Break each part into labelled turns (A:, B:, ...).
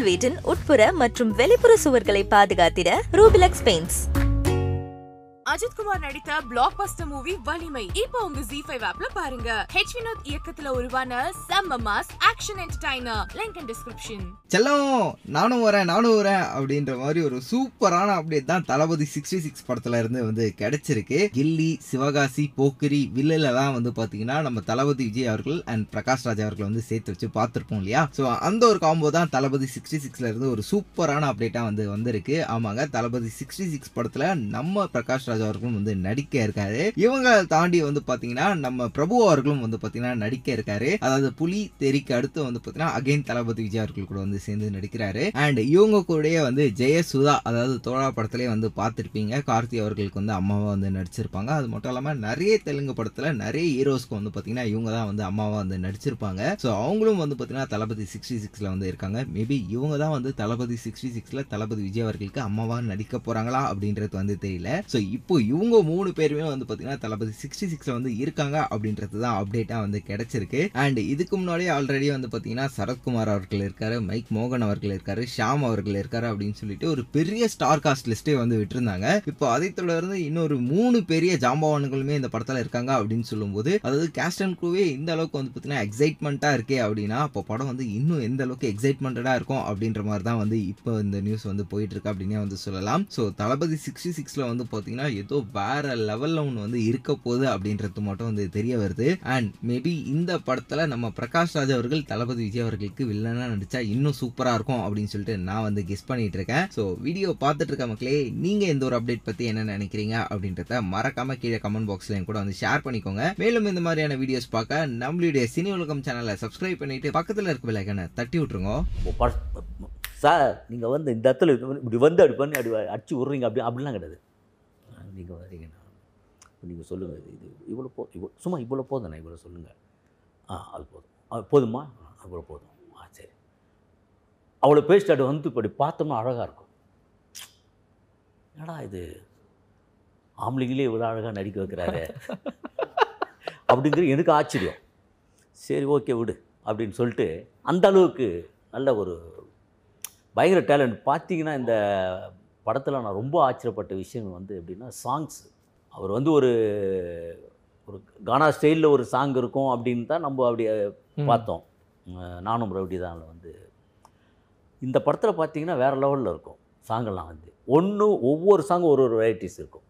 A: உங்கள் வீட்டின் உட்புற மற்றும் வெளிப்புற சுவர்களை பாதுகாத்திட ரூபிலக்ஸ் பெயிண்ட்ஸ்.
B: அஜித் குமார் நடித்த பிளாக் பஸ்டர் மூவி வலிமை. இப்போ உங்க ஜி ஃபைவ் ஆப்ல பாருங்க. ஹெச் வினோத் இயக்கத்துல உருவான செம்ம mass action entertainer link in description
C: செல்லம் நானும் வரேன் நானும் வரேன் அப்படின்ற மாதிரி ஒரு சூப்பரான அப்டேட் தான் தளபதி சிக்ஸ்டி சிக்ஸ் படத்துல இருந்து வந்து கிடைச்சிருக்கு. கில்லி சிவகாசி போக்கிரி வில்லுலலாம் வந்து பாத்தீங்கன்னா நம்ம தளபதி விஜய் அவர்கள் அண்ட் பிரகாஷ் ராஜ் அவர்கள் வந்து சேர்த்து வச்சு பார்த்துருப்போம் இல்லையா? ஸோ அந்த ஒரு காம்போ தான் தளபதி சிக்ஸ்டி சிக்ஸ்ல இருந்து ஒரு சூப்பரான அப்டேட்டா வந்து வந்திருக்கு. ஆமாங்க தளபதி சிக்ஸ்டி சிக்ஸ் படத்துல நம்ம பிரகாஷ் ராஜ் அவர்களும் வந்து நடிக்க இருக்காரு. இவங்க தாண்டி வந்து பாத்தீங்கன்னா நம்ம பிரபு அவர்களும் வந்து பாத்தீங்கன்னா நடிக்க இருக்காரு. அதாவது புலி தெறிக்கு அடுத்து வந்து பாத்தீங்கன்னா அகைன் தளபதி விஜய் அவர்கள் கூட வந்து சேர்ந்து நடிக்கிறாரு. அண்ட் இவங்க கூடயே வந்து ஜெயசுதா அதாவது தோழா படத்திலே வந்து பார்த்துருப்பீங்க. கார்த்தி அவர்களுக்கு வந்து அம்மாவா வந்து நடிச்சிருப்பாங்க. அது மட்டும் இல்லாம நிறைய தெலுங்கு படத்துல நிறைய ஹீரோஸ்க்கு வந்து பாத்தீங்கன்னா இவங்க தான் வந்து அம்மாவா வந்து நடிச்சிருப்பாங்க. ஸோ அவங்களும் வந்து பாத்தீங்கன்னா தளபதி சிக்ஸ்டி சிக்ஸ்ல வந்து இருக்காங்க. மேபி இவங்க தான் வந்து தளபதி சிக்ஸ்டி சிக்ஸ்ல தளபதி விஜய் அவர்களுக்கு அம்மாவா நடிக்க போறாங்களா அப்படின்றது வந்து தெரியல. ஸோ இப்போ இவங்க மூணு பேருமே வந்து பார்த்தீங்கன்னா தளபதி சிக்ஸ்டி சிக்ஸில் வந்து இருக்காங்க அப்படின்றது தான் அப்டேட்டாக வந்து கிடச்சிருக்கு. அண்ட் இதுக்கு முன்னாடியே ஆல்ரெடி வந்து பார்த்தீங்கன்னா சரத்குமார் அவர்கள் இருக்காரு மைக் மோகன் அவர்கள் இருக்காரு ஷாம் அவர்கள் இருக்காரு அப்படின்னு சொல்லிட்டு ஒரு பெரிய ஸ்டார் காஸ்ட் லிஸ்டே வந்து விட்டுருந்தாங்க. இப்போ அதை தொடர்ந்து இன்னொரு மூணு பெரிய ஜாம்பவான்களுமே இந்த படத்தில் இருக்காங்க அப்படின்னு சொல்லும்போது அதாவது கேஸ்ட் அண்ட் குரூவே இந்த அளவுக்கு வந்து பார்த்தீங்கன்னா எக்ஸைட்மெண்ட்டாக இருக்கே அப்படின்னா அப்போ படம் வந்து இன்னும் எந்த அளவுக்கு எக்ஸைட்மெண்டடா இருக்கும் அப்படின்ற மாதிரி தான் வந்து இப்போ இந்த நியூஸ் வந்து போயிட்டு இருக்கு அப்படின்னே வந்து சொல்லலாம். ஸோ தளபதி சிக்ஸ்டி சிக்ஸில் வந்து பார்த்தீங்கன்னா ஏதோ வேற லெவல்ல ஒன்று வந்து இருக்க போகுது அப்படின்றது மட்டும் வந்து தெரிய வருது. அண்ட் மேபி இந்த படத்துல நம்ம பிரகாஷ் ராஜ் அவர்கள் தளபதி விஜய் அவர்களுக்கு வில்லனா நடிச்சா இன்னும் சூப்பரா இருக்கும் அப்படின்னு சொல்லிட்டு நான் வந்து கெஸ் பண்ணிட்டு இருக்கேன். ஸோ வீடியோ பார்த்துட்டு இருக்க மக்களே நீங்க இந்த ஒரு அப்டேட் பத்தி என்ன நினைக்கிறீங்க அப்படின்றத மறக்காம கீழே கமெண்ட் பாக்ஸ்ல என் கூட வந்து ஷேர் பண்ணிக்கோங்க. மேலும் இந்த மாதிரியான வீடியோஸ் பார்க்க நம்மளுடைய சினி உலகம் சேனலை சப்ஸ்கிரைப் பண்ணிட்டு பக்கத்துல இருக்க விலைக்கான தட்டி விட்டுருங்க.
D: சார் நீங்கள் வந்து இந்த இடத்துல இப்படி வந்து அப்படி பண்ணி அப்படி அடிச்சு விட்றீங்க அப்படி அப்படிலாம் கிடையாது. நீங்கள் வரீங்கண்ணா இப்போ நீங்கள் சொல்லுங்கள் இது இவ்வளோ போ இவ்வளோ சும்மா இவ்வளோ போதுண்ணா இவ்வளோ சொல்லுங்கள் ஆ அது போதும். ஆ, போதுமா? அவ்வளோ போதும். ஆ சரி. அவ்வளோ பேசிட்டு அப்படி வந்து இப்படி பார்த்தோம்னா அழகாக இருக்கும். என்னடா இது? ஆம்பளைங்களே இவ்வளோ அழகாக நடிக்க வைக்கிறாரு. அப்படிங்கிறது எனக்கு ஆச்சரியம். சரி ஓகே விடு அப்படின்னு சொல்லிட்டு அந்த அளவுக்கு நல்ல ஒரு பயங்கர டேலண்ட் பார்த்தீங்கன்னா இந்த படத்தில் நான் ரொம்ப ஆச்சரியப்பட்ட விஷயம் வந்து எப்படின்னா சாங்ஸ் அவர் வந்து ஒரு ஒரு கானா ஸ்டைலில் ஒரு சாங் இருக்கும் அப்படின்னு தான் நம்ம அப்படி பார்த்தோம். நானும் ரவுடி தான் வந்து. இந்த படத்தில் பார்த்தீங்கன்னா வேறு லெவலில் இருக்கும் சாங்கெல்லாம் வந்து. ஒன்று ஒவ்வொரு சாங்கும் ஒரு ஒரு வெரைட்டிஸ் இருக்கும்.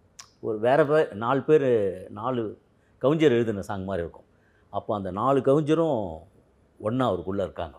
D: ஒரு வேறு வே நாலு பேர் நாலு கவிஞர் எழுதின சாங் மாதிரி இருக்கும். அப்போ அந்த நாலு கவிஞரும் ஒன்றா அவருக்குள்ளே இருக்காங்க.